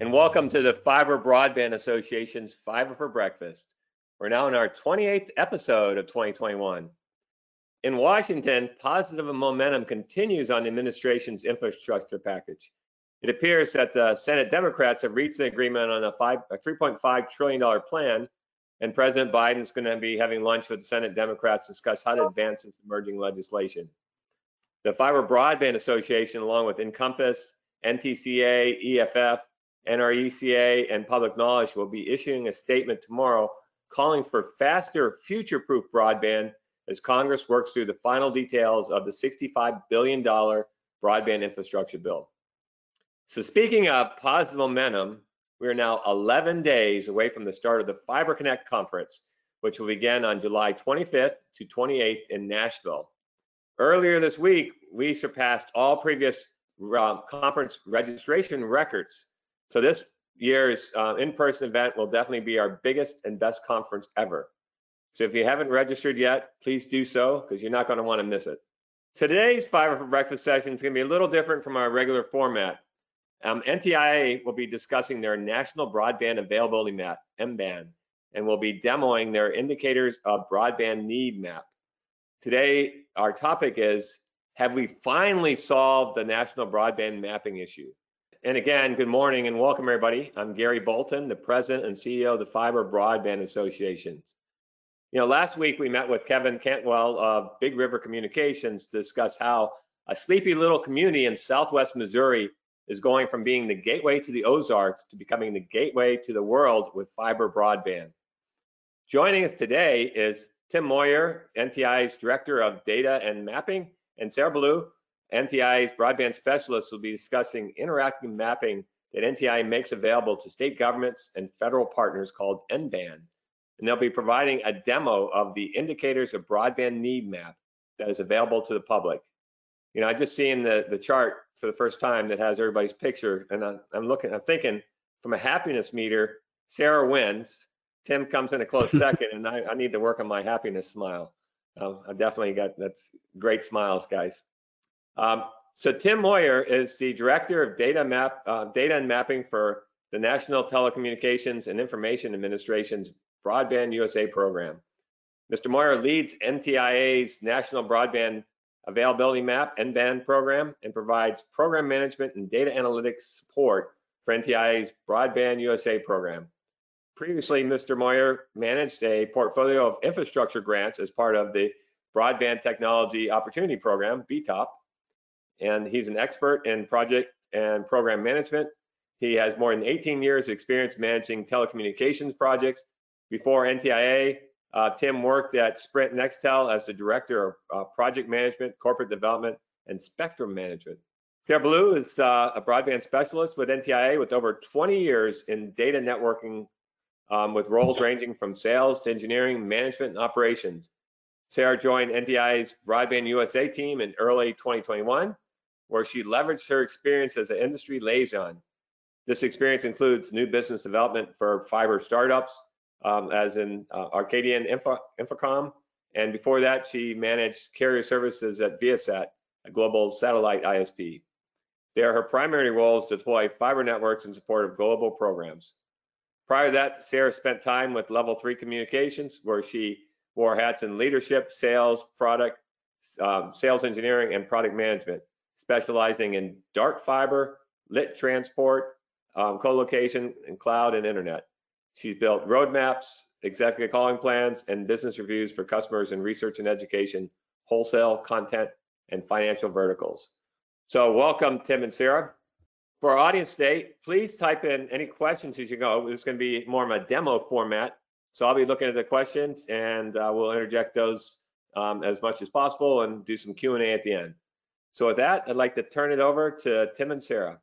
and welcome to the Fiber Broadband Association's Fiber for Breakfast. We're now in our 28th episode of 2021. In Washington, positive momentum continues on the administration's infrastructure package. It appears that the Senate Democrats have reached an agreement on a, a $3.5 trillion plan, and President Biden is going to be having lunch with the Senate Democrats to discuss how to advance this emerging legislation. The Fiber Broadband Association, along with INCOMPAS, NTCA, EFF, NRECA, and Public Knowledge will be issuing a statement tomorrow calling for faster future-proof broadband as Congress works through the final details of the $65 billion broadband infrastructure bill. So speaking of positive momentum, we are now 11 days away from the start of the Fiber Connect conference, which will begin on July 25th to 28th in Nashville. Earlier this week, we surpassed all previous uh, conference registration records so this year's uh, in-person event will definitely be our biggest and best conference ever. So if you haven't registered yet, please do so because you're not going to want to miss it. Today's Fiber for Breakfast session is going to be a little different from our regular format. Um, NTIA will be discussing their National Broadband Availability Map, NBAM, and will be demoing their Indicators of Broadband Need Map. Today, our topic is, have we finally solved the national broadband mapping issue? And again, good morning and welcome everybody. I'm Gary Bolton, the president and CEO of the Fiber Broadband Association. You know, last week we met with Kevin Cantwell of Big River Communications to discuss how a sleepy little community in Southwest Missouri is going from being the gateway to the Ozarks to becoming the gateway to the world with fiber broadband. Joining us today is Tim Moyer, NTIA's Director of Data and Mapping, and Sarah Ballou, NTIA's broadband specialists will be discussing interactive mapping that NTI makes available to state governments and federal partners called NBAM. And they'll be providing a demo of the indicators of broadband need map that is available to the public. You know, I just seen the, the chart for the first time that has everybody's picture, and I, I'm looking, I'm thinking from a happiness meter, Sarah wins. Tim comes in a close second, and I, I, need to work on my happiness smile. Uh, I definitely got that's great smiles, guys. Um, so Tim Moyer is the director of data map, uh, data and mapping for the National Telecommunications and Information Administration's Broadband USA program. Mr. Moyer leads NTIA's National Broadband Availability Map NBAM program and provides program management and data analytics support for NTIA's Broadband USA program. Previously, Mr. Moyer managed a portfolio of infrastructure grants as part of the Broadband Technology Opportunity Program, BTOP, and he's an expert in project and program management. He has more than 18 years of experience managing telecommunications projects. Before NTIA, uh, Tim worked at Sprint Nextel as the director of uh, project management, corporate development, and spectrum management. Sarah Ballou is uh, a broadband specialist with NTIA with over 20 years in data networking um, with roles ranging from sales to engineering, management, and operations. Sarah joined NTIA's Broadband USA team in early 2021 where she leveraged her experience as an industry liaison. This experience includes new business development for fiber startups, um, as in uh, Arcadian Info, Infracom, and before that, she managed carrier services at Viasat, a global satellite ISP. There, her primary role is to deploy fiber networks in support of global programs. Prior to that, Sarah spent time with Level 3 Communications, where she wore hats in leadership, sales, product, um, sales engineering, and product management specializing in dark fiber, lit transport, um, co-location, and cloud and internet. She's built roadmaps, executive calling plans, and business reviews for customers in research and education, wholesale, content, and financial verticals. So welcome, Tim and Sarah. For our audience today, please type in any questions as you go. This is going to be more of a demo format. So I'll be looking at the questions and uh, we'll interject those um, as much as possible and do some Q&A at the end. So with that, I'd like to turn it over to Tim and Sarah.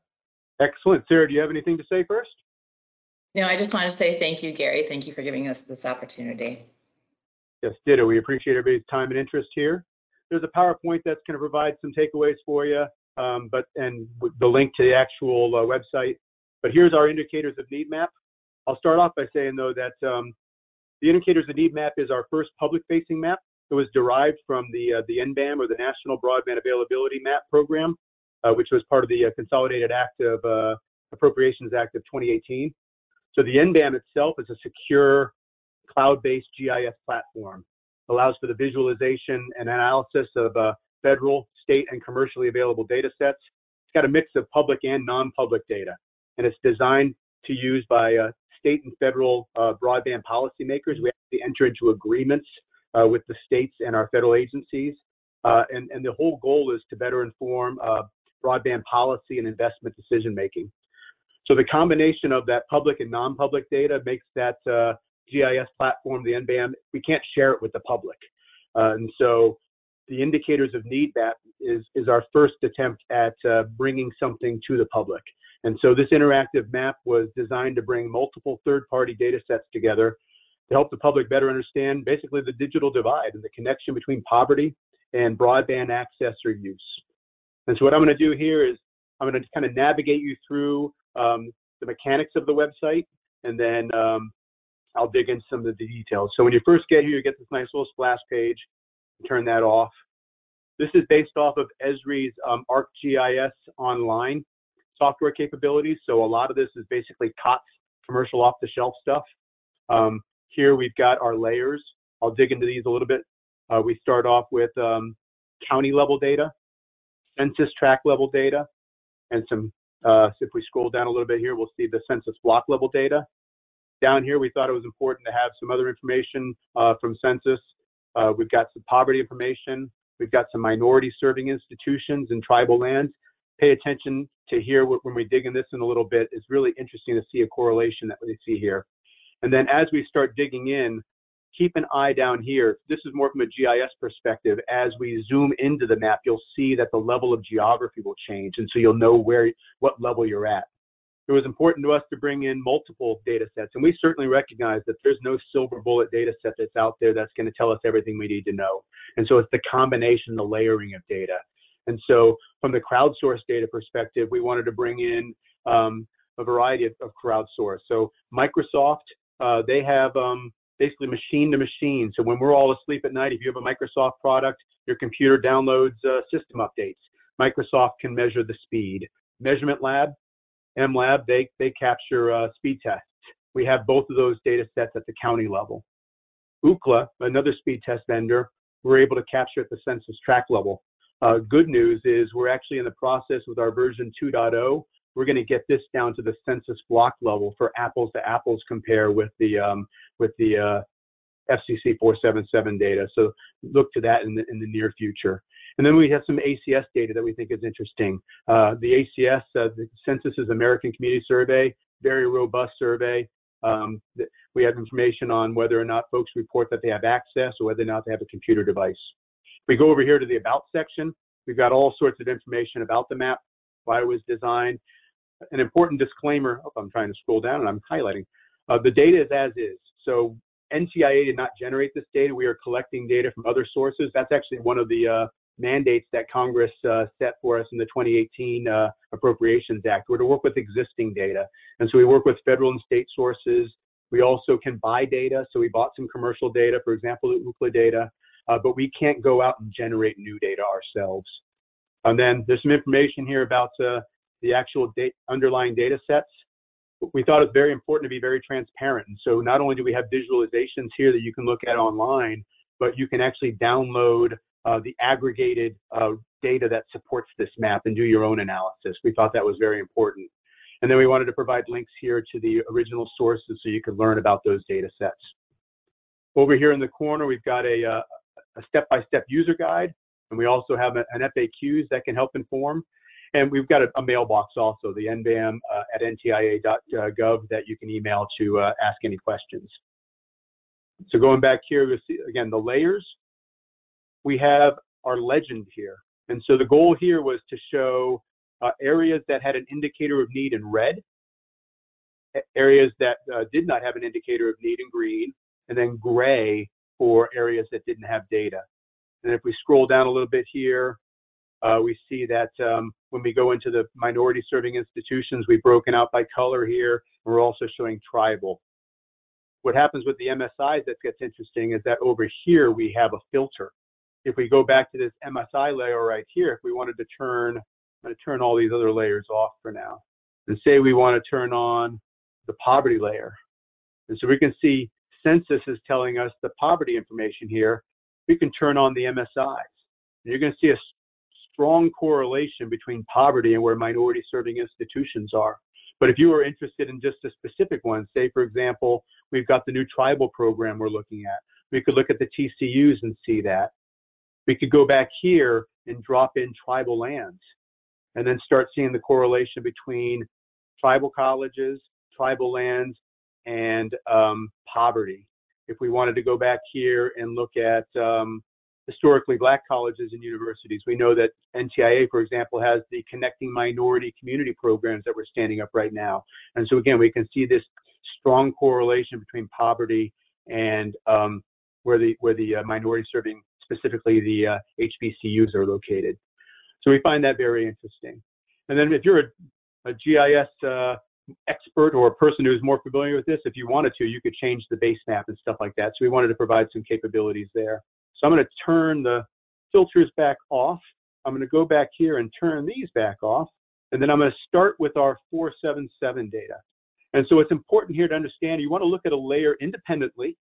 Excellent. Sarah, do you have anything to say first? No, I just want to say thank you, Gary. Thank you for giving us this opportunity. Yes, ditto. We appreciate everybody's time and interest here. There's a PowerPoint that's going to provide some takeaways for you, um, but and the link to the actual uh, website. But here's our indicators of need map. I'll start off by saying though that um, the indicators of need map is our first public-facing map. It was derived from the uh, the NBAM or the National Broadband Availability Map Program, uh, which was part of the uh, Consolidated Act of uh, Appropriations Act of 2018. So the NBAM itself is a secure cloud-based GIS platform. Allows for the visualization and analysis of uh, federal, state, and commercially available data sets. It's got a mix of public and non-public data, and it's designed to use by state and federal uh, broadband policymakers. We actually enter into agreements uh, with the states and our federal agencies, uh, and, and the whole goal is to better inform uh, broadband policy and investment decision making. So the combination of that public and non-public data makes that uh, GIS platform, the NBAM, we can't share it with the public. Uh, and so the indicators of need map is, is our first attempt at uh, bringing something to the public. And so this interactive map was designed to bring multiple third-party data sets together to help the public better understand basically the digital divide and the connection between poverty and broadband access or use. And so what I'm going to do here is I'm going to kind of navigate you through um, the mechanics of the website, and then um, I'll dig into some of the details. So when you first get here, you get this nice little splash page. Turn that off. This is based off of Esri's um, ArcGIS online software capabilities. So a lot of this is basically COTS commercial off-the-shelf stuff. Um, here we've got our layers. I'll dig into these a little bit. Uh, we start off with um, county level data, census tract level data, and some uh, if we scroll down a little bit here, we'll see the census block level data. Down here, we thought it was important to have some other information uh, from census. Uh, we've got some poverty information. We've got some minority serving institutions and tribal lands. Pay attention to here when we dig in this in a little bit. It's really interesting to see a correlation that we see here. And then as we start digging in, keep an eye down here. This is more from a GIS perspective. As we zoom into the map, you'll see that the level of geography will change. And so you'll know where, what level you're at. It was important to us to bring in multiple data sets. And we certainly recognize that there's no silver bullet data set that's out there that's going to tell us everything we need to know. And so it's the combination, the layering of data. And so from the crowdsourced data perspective, we wanted to bring in um, a variety of, of crowdsource. So Microsoft, uh, they have um, basically machine to machine. So when we're all asleep at night, if you have a Microsoft product, your computer downloads uh, system updates. Microsoft can measure the speed. Measurement Lab, MLab, they, they capture uh, speed tests. We have both of those data sets at the county level. Ookla, another speed test vendor, we're able to capture at the census tract level. Uh, good news is we're actually in the process with our version 2.0 we're going to get this down to the census block level for apples to apples compare with the um, with the uh, FCC 477 data. So look to that in the in the near future. And then we have some ACS data that we think is interesting. Uh, the ACS, uh, the Census's American Community Survey, very robust survey. Um, we have information on whether or not folks report that they have access or whether or not they have a computer device. If we go over here to the About section, we've got all sorts of information about the map, why it was designed, an important disclaimer. Oh, I'm trying to scroll down and I'm highlighting. Uh, the data is as is. So NTIA did not generate this data. We are collecting data from other sources. That's actually one of the uh, mandates that Congress uh, set for us in the 2018 uh, Appropriations Act. We're to work with existing data. And so we work with federal and state sources. We also can buy data. So we bought some commercial data, for example, the Ookla data, uh, but we can't go out and generate new data ourselves. And then there's some information here about uh, the actual date, underlying data sets. We thought it was very important to be very transparent. And so not only do we have visualizations here that you can look at online, but you can actually download uh, the aggregated uh, data that supports this map and do your own analysis. We thought that was very important. And then we wanted to provide links here to the original sources so you could learn about those data sets. Over here in the corner, we've got a, uh, a step-by-step -step user guide, and we also have an FAQs that can help inform. And we've got a, a mailbox also, the nbam uh, at ntia.gov that you can email to uh, ask any questions. So going back here, we see again the layers. We have our legend here. And so the goal here was to show uh, areas that had an indicator of need in red areas that uh, did not have an indicator of need in green, and then gray for areas that didn't have data. And if we scroll down a little bit here, uh, we see that um, when we go into the minority serving institutions, we've broken out by color here. And we're also showing tribal. What happens with the MSIs that gets interesting is that over here we have a filter. If we go back to this MSI layer right here, if we wanted to turn, I'm going to turn all these other layers off for now, and say we want to turn on the poverty layer. And so we can see census is telling us the poverty information here. We can turn on the MSIs. And you're going to see a strong correlation between poverty and where minority serving institutions are. But if you are interested in just a specific one, say, for example, we've got the new tribal program we're looking at, we could look at the TCUs and see that. We could go back here and drop in tribal lands and then start seeing the correlation between tribal colleges, tribal lands, and um, poverty. If we wanted to go back here and look at um, historically black colleges and universities. We know that NTIA, for example, has the Connecting Minority Community programs that we're standing up right now. And so again, we can see this strong correlation between poverty and um, where the where the uh, minority serving, specifically the uh, HBCUs, are located. So we find that very interesting. And then if you're a, a GIS uh, expert or a person who's more familiar with this, if you wanted to, you could change the base map and stuff like that. So we wanted to provide some capabilities there. So I'm going to turn the filters back off. I'm going to go back here and turn these back off. And then I'm going to start with our 477 data. And so it's important here to understand you want to look at a layer independently,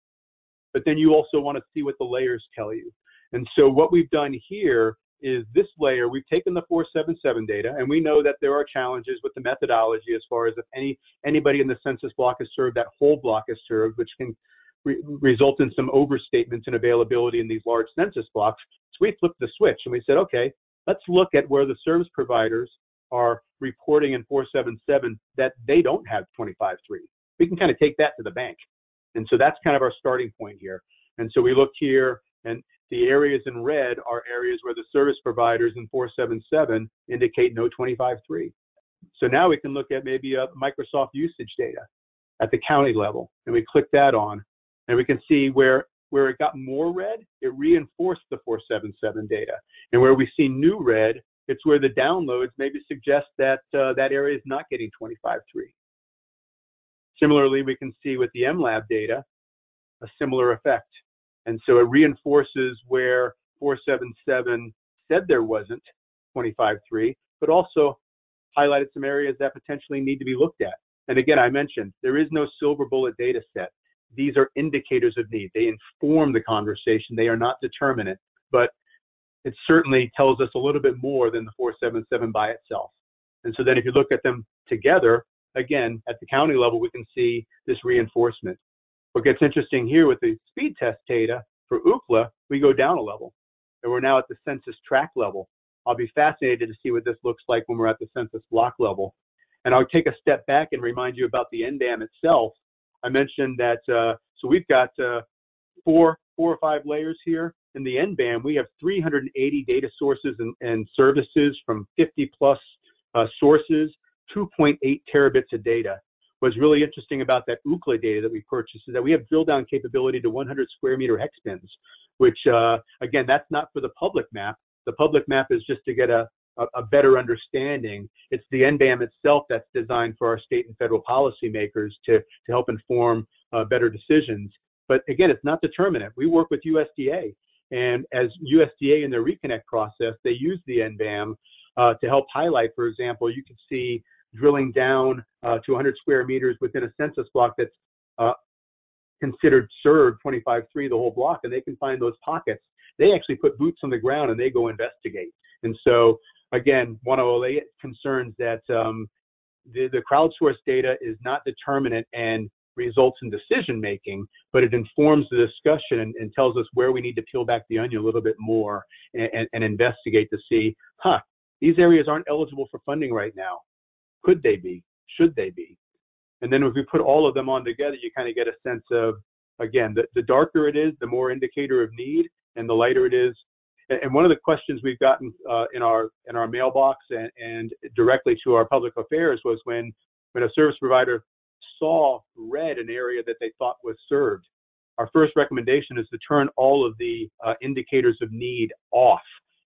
but then you also want to see what the layers tell you. And so what we've done here is this layer, we've taken the 477 data, and we know that there are challenges with the methodology as far as if any anybody in the census block is served, that whole block is served, which can re- result in some overstatements in availability in these large census blocks. So we flipped the switch and we said, okay, let's look at where the service providers are reporting in 477 that they don't have 25.3. We can kind of take that to the bank. And so that's kind of our starting point here. And so we look here, and the areas in red are areas where the service providers in 477 indicate no 25.3. So now we can look at maybe Microsoft usage data at the county level, and we click that on, and we can see where, where it got more red, it reinforced the 477 data. And where we see new red, it's where the downloads maybe suggest that uh, that area is not getting 25.3. Similarly, we can see with the MLab data, a similar effect. And so it reinforces where 477 said there wasn't 25.3, but also highlighted some areas that potentially need to be looked at. And again, I mentioned there is no silver bullet data set these are indicators of need. They inform the conversation. They are not determinate, but it certainly tells us a little bit more than the 477 by itself. And so then if you look at them together, again, at the county level, we can see this reinforcement. What gets interesting here with the speed test data for Ookla, we go down a level and we're now at the census tract level. I'll be fascinated to see what this looks like when we're at the census block level. And I'll take a step back and remind you about the NBAM itself I mentioned that uh, so we've got uh, four four or five layers here. In the NBAM, we have 380 data sources and, and services from 50 plus uh, sources, 2.8 terabits of data. What's really interesting about that Ookla data that we purchased is that we have drill down capability to 100 square meter hex bins, which uh, again, that's not for the public map. The public map is just to get a, a, a better understanding. It's the NBAM itself that's designed for our state and federal policymakers to, to help inform uh, better decisions. But again, it's not determinate. We work with USDA, and as USDA in their reconnect process, they use the NBAM uh, to help highlight, for example, you can see drilling down uh, to 100 square meters within a census block that's uh, considered served 25-3 the whole block, and they can find those pockets. They actually put boots on the ground and they go investigate. And so again, one of the concerns that um, the, the crowdsourced data is not determinate and results in decision making, but it informs the discussion and, and, tells us where we need to peel back the onion a little bit more and, and, and, investigate to see, huh, these areas aren't eligible for funding right now. Could they be? Should they be? And then if we put all of them on together, you kind of get a sense of, again, the, the darker it is, the more indicator of need, and the lighter it is, and one of the questions we've gotten uh, in our in our mailbox and, and directly to our public affairs was when when a service provider saw red an area that they thought was served, our first recommendation is to turn all of the uh, indicators of need off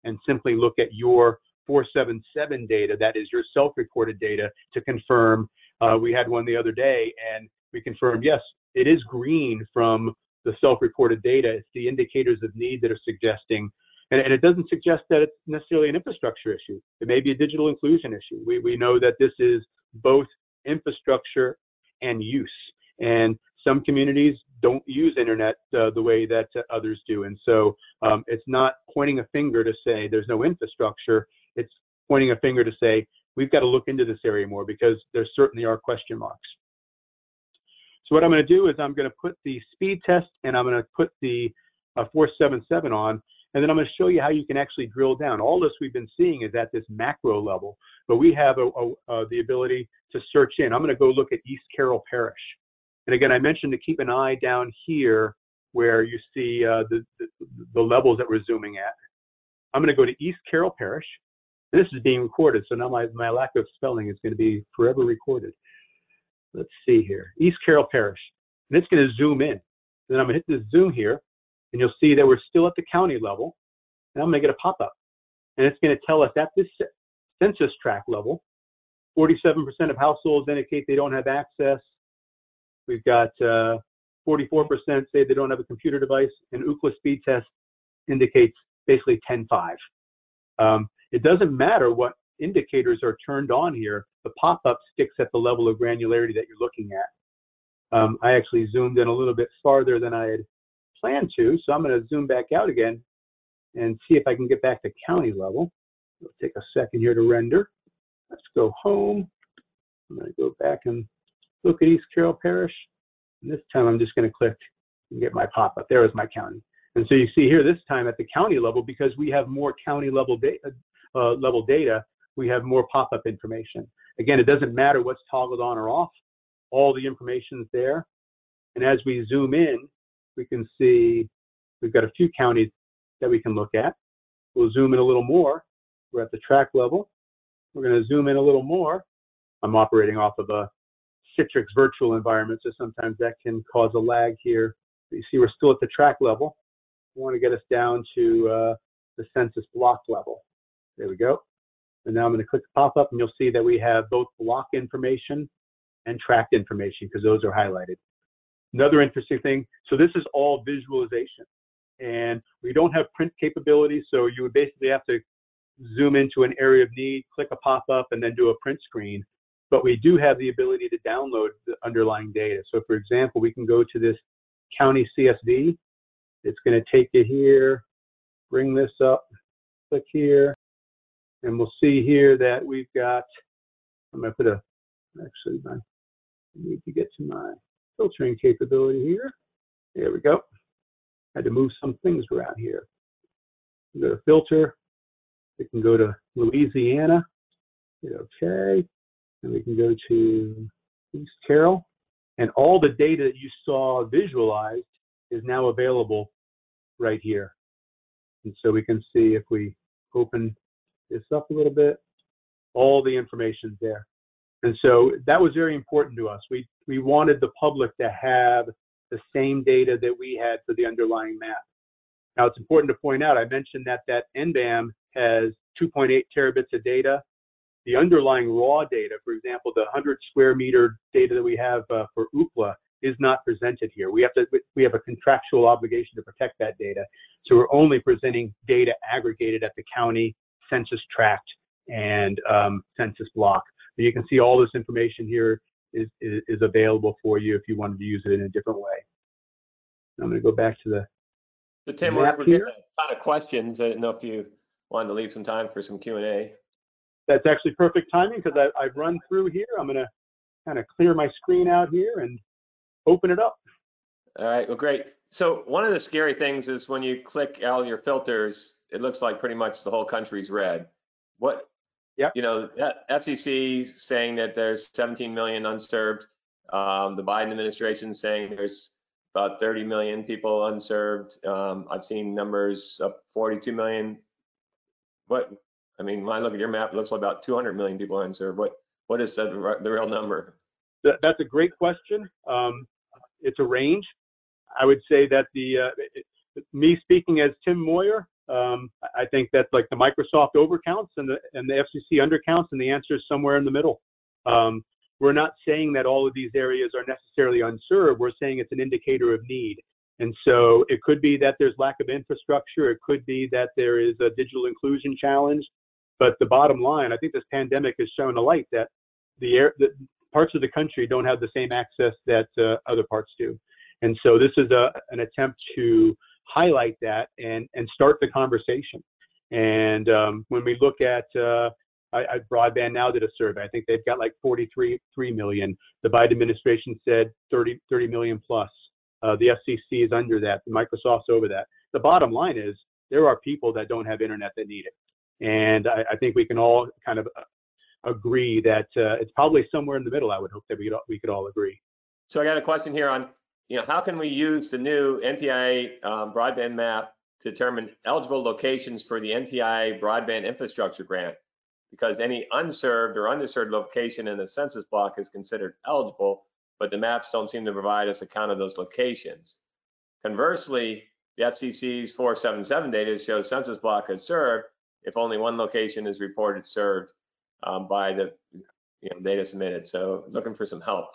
and simply look at your 477 data, that is your self-reported data, to confirm. Uh, we had one the other day, and we confirmed yes, it is green from the self-reported data. It's the indicators of need that are suggesting, and, and, it doesn't suggest that it's necessarily an infrastructure issue. It may be a digital inclusion issue. We we know that this is both infrastructure and use, and some communities don't use internet uh, the way that uh, others do, and so um, it's not pointing a finger to say there's no infrastructure. It's pointing a finger to say we've got to look into this area more because there certainly are question marks. So what I'm going to do is I'm going to put the speed test and I'm going to put the uh, 477 on, and then I'm going to show you how you can actually drill down. All this we've been seeing is at this macro level, but we have a, a, a, the ability to search in. I'm going to go look at East Carroll Parish. And again, I mentioned to keep an eye down here where you see uh, the, the, the levels that we're zooming at. I'm going to go to East Carroll Parish. This is being recorded, so now my, my lack of spelling is going to be forever recorded let's see here, East Carroll Parish. And it's going to zoom in. Then I'm going to hit this zoom here, and you'll see that we're still at the county level. And I'm going to get a pop-up. And it's going to tell us at this census tract level, 47% of households indicate they don't have access. We've got uh, 44% say they don't have a computer device, and Ookla speed test indicates basically 10.5. Um, it doesn't matter what indicators are turned on here, the pop-up sticks at the level of granularity that you're looking at. Um, I actually zoomed in a little bit farther than I had planned to, so I'm going to zoom back out again and see if I can get back to county level. It'll take a second here to render. Let's go home. I'm going to go back and look at East Carroll Parish. And this time I'm just going to click and get my pop-up. There is my county. And so you see here this time at the county level, because we have more county level data, uh, level data, we have more pop-up information. Again, it doesn't matter what's toggled on or off. All the information is there. And as we zoom in, we can see we've got a few counties that we can look at. We'll zoom in a little more. We're at the tract level. We're going to zoom in a little more. I'm operating off of a Citrix virtual environment, so sometimes that can cause a lag here. But you see we're still at the tract level. We want to get us down to uh, the census block level. There we go. And now I'm going to click the pop-up and you'll see that we have both block information and tract information because those are highlighted. Another interesting thing, so this is all visualization. And we don't have print capability, so you would basically have to zoom into an area of need, click a pop-up, and then do a print screen. But we do have the ability to download the underlying data. So for example, we can go to this county CSV. It's going to take you here, bring this up, click here, and we'll see here that we've got, I'm going to put a, actually, I need to get to my filtering capability here. There we go. Had to move some things around here. Go to filter. We can go to Louisiana. Hit OK. And we can go to East Carroll. And all the data that you saw visualized is now available right here. And so we can see if we open this up a little bit. All the information's there. And so that was very important to us. We, we wanted the public to have the same data that we had for the underlying map. Now it's important to point out, I mentioned that that NBAM has 2.8 terabits of data. The underlying raw data, for example, the 100 square meter data that we have uh, for Ookla is not presented here. We have to we have a contractual obligation to protect that data. So we're only presenting data aggregated at the county census tract and um, census block. And you can see all this information here is, is, is, available for you if you wanted to use it in a different way. I'm going to go back to the So Tim, we're, we're getting a ton of questions. I didn't know if you wanted to leave some time for some Q&A. That's actually perfect timing because I've run through here. I'm going to kind of clear my screen out here and open it up. All right, well, great. So one of the scary things is when you click all your filters, it looks like pretty much the whole country's red. What, Yeah. you know, FCC saying that there's 17 million unserved. Um, the Biden administration saying there's about 30 million people unserved. Um, I've seen numbers up 42 million. What, I mean, when I look at your map, it looks like about 200 million people unserved. What, what is the, the real number? that's a great question. Um, it's a range. I would say that the uh, it, me speaking as Tim Moyer, um, I think that's like the Microsoft overcounts and the and the FCC undercounts, and the answer is somewhere in the middle. Um, we're not saying that all of these areas are necessarily unserved. We're saying it's an indicator of need. And so it could be that there's lack of infrastructure. It could be that there is a digital inclusion challenge. But the bottom line, I think this pandemic has shown a light that the, air, the parts of the country don't have the same access that uh, other parts do. And so this is a, an attempt to highlight that and, and start the conversation. And um, when we look at, uh, I, I, Broadband Now did a survey. I think they've got like 43 3 million. The Biden administration said 30, 30 million plus. Uh, the FCC is under that. Microsoft's over that. The bottom line is there are people that don't have internet that need it. And I, I think we can all kind of uh, agree that uh, it's probably somewhere in the middle. I would hope that we could, we could all agree. So I got a question here on you know, how can we use the new NTIA um, broadband map to determine eligible locations for the NTIA broadband infrastructure grant? Because any unserved or underserved location in the census block is considered eligible, but the maps don't seem to provide us a count of those locations. Conversely, the FCC's 477 data shows census block is served if only one location is reported served um, by the you know, data submitted. So looking for some help.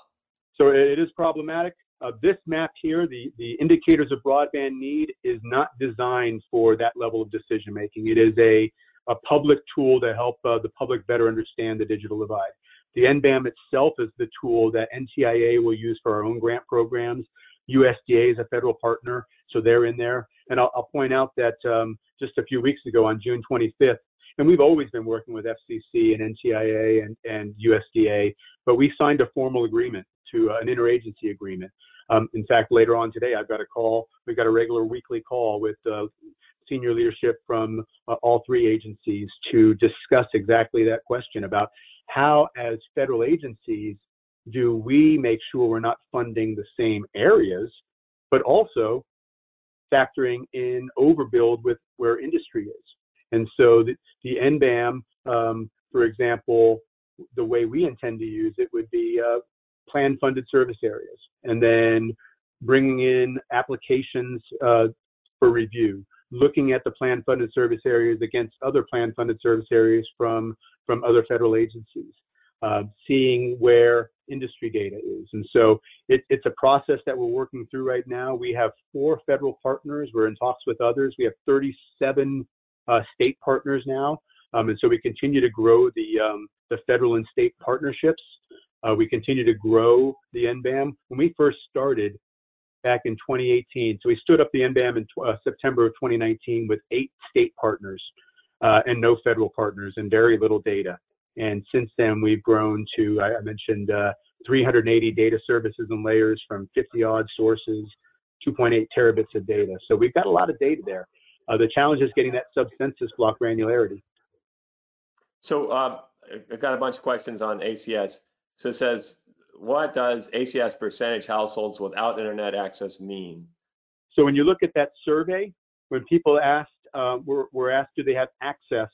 So it is problematic. Uh, this map here, the, the indicators of broadband need, is not designed for that level of decision making. It is a, a public tool to help uh, the public better understand the digital divide. The NBAM itself is the tool that NTIA will use for our own grant programs. USDA is a federal partner, so they're in there. And I'll, I'll point out that um, just a few weeks ago on June 25th, and we've always been working with FCC and NTIA and, and USDA, but we signed a formal agreement to uh, an interagency agreement. Um, in fact, later on today, I've got a call. We've got a regular weekly call with uh, senior leadership from uh, all three agencies to discuss exactly that question about how, as federal agencies, do we make sure we're not funding the same areas, but also factoring in overbuild with where industry is. And so the, the NBAM, um, for example, the way we intend to use it would be uh, plan funded service areas and then bringing in applications uh, for review, looking at the plan funded service areas against other plan funded service areas from, from other federal agencies, uh, seeing where industry data is. And so it, it's a process that we're working through right now. We have four federal partners. We're in talks with others. We have 37 uh, state partners now. Um, and so we continue to grow the, um, the federal and state partnerships. Uh, we continue to grow the NBAM. When we first started back in 2018, so we stood up the NBAM in uh, September of 2019 with eight state partners uh, and no federal partners and very little data. And since then, we've grown to, I mentioned, uh, 380 data services and layers from 50 odd sources, 2.8 terabits of data. So we've got a lot of data there. Uh, the challenge is getting that sub-census block granularity. So uh, I've got a bunch of questions on ACS. So it says, what does ACS percentage households without internet access mean? So when you look at that survey, when people asked, uh, were, were asked, do they have access?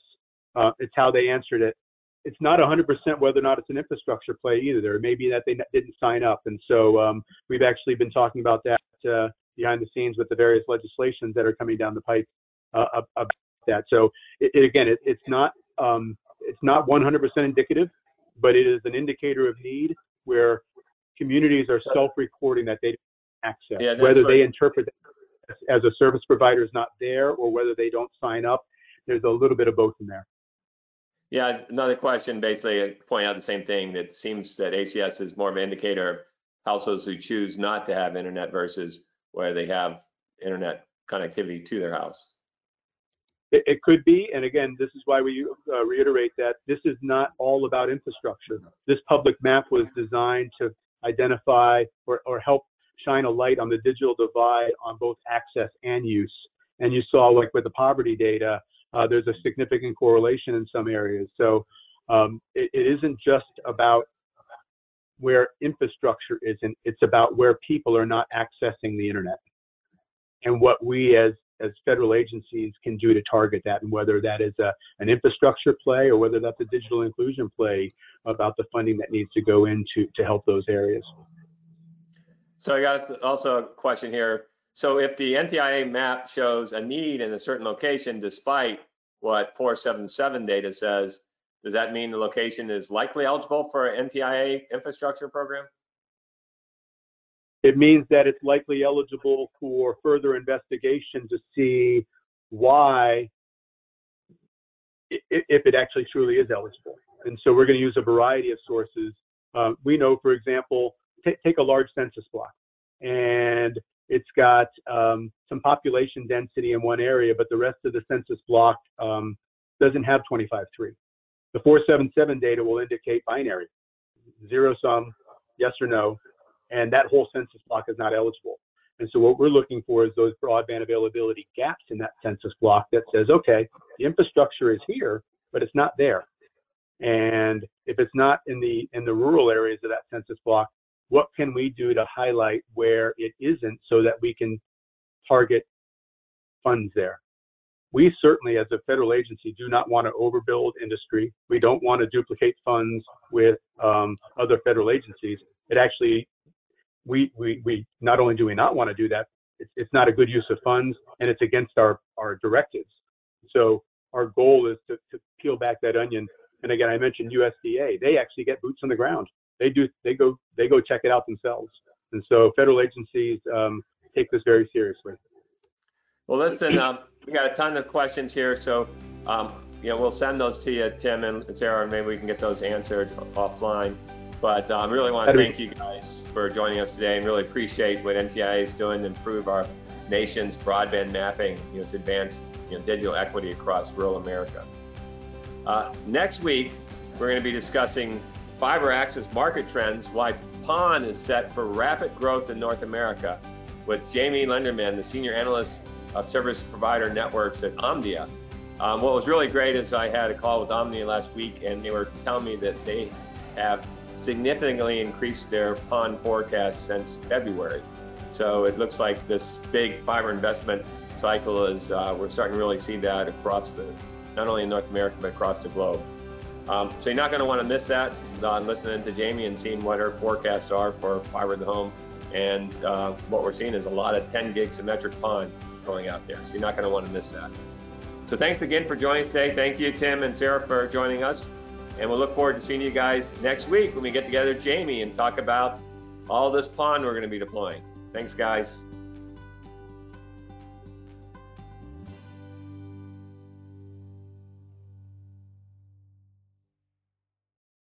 Uh, it's how they answered it. It's not 100% whether or not it's an infrastructure play either. There may be that they didn't sign up, and so um, we've actually been talking about that uh, behind the scenes with the various legislations that are coming down the pipe uh, about that. So it, it, again, it, it's not um, it's not 100% indicative but it is an indicator of need where communities are self-reporting that they access, yeah, whether right. they interpret as a service provider is not there or whether they don't sign up. There's a little bit of both in there. Yeah, another question basically uh, point out the same thing. That seems that ACS is more of an indicator of households who choose not to have internet versus where they have internet connectivity to their house. It, it could be, and again, this is why we uh, reiterate that this is not all about infrastructure. This public map was designed to identify or, or help shine a light on the digital divide on both access and use. And you saw, like with the poverty data, uh, there's a significant correlation in some areas. So um, it, it isn't just about where infrastructure isn't, it's about where people are not accessing the internet and what we as as federal agencies can do to target that, and whether that is a, an infrastructure play or whether that's a digital inclusion play about the funding that needs to go into to help those areas. So I got also a question here. So if the NTIA map shows a need in a certain location, despite what 477 data says, does that mean the location is likely eligible for an NTIA infrastructure program? It means that it's likely eligible for further investigation to see why, if it actually truly is eligible. And so we're going to use a variety of sources. Uh, we know, for example, take a large census block, and it's got um, some population density in one area, but the rest of the census block um, doesn't have 25.3. The 477 data will indicate binary, zero sum, yes or no, and that whole census block is not eligible. And so what we're looking for is those broadband availability gaps in that census block that says, okay, the infrastructure is here, but it's not there. And if it's not in the in the rural areas of that census block, what can we do to highlight where it isn't so that we can target funds there? we certainly, as a federal agency, do not want to overbuild industry. We don't want to duplicate funds with um, other federal agencies. It actually, we, we, we not only do we not want to do that, it's, it's not a good use of funds and it's against our, our directives. So our goal is to, to peel back that onion. And again, I mentioned USDA. They actually get boots on the ground. They do. They go. They go check it out themselves. And so federal agencies um, take this very seriously. Well, listen, um, we got a ton of questions here, so um, you know we'll send those to you, Tim and Sarah, and maybe we can get those answered offline. But I um, really want to thank you guys for joining us today, and really appreciate what NTIA is doing to improve our nation's broadband mapping, you know, to advance you know, digital equity across rural America. Uh, next week, we're going to be discussing fiber access market trends, why PON is set for rapid growth in North America, with Jamie Lenderman, the senior analyst of service provider networks at Omdia. Um, what was really great is I had a call with Omdia last week, and they were telling me that they have significantly increased their PON forecast since February. So it looks like this big fiber investment cycle is, uh, we're starting to really see that across the, not only in North America, but across the globe. Um, so you're not going to want to miss that uh, listening to Jamie and seeing what her forecasts are for fiber to the home. And uh, what we're seeing is a lot of 10 gig symmetric PON going out there. So you're not going to want to miss that. So thanks again for joining us today. Thank you, Tim and Sarah, for joining us. And we'll look forward to seeing you guys next week when we get together, Jamie, and talk about all this PON we're going to be deploying. Thanks, guys.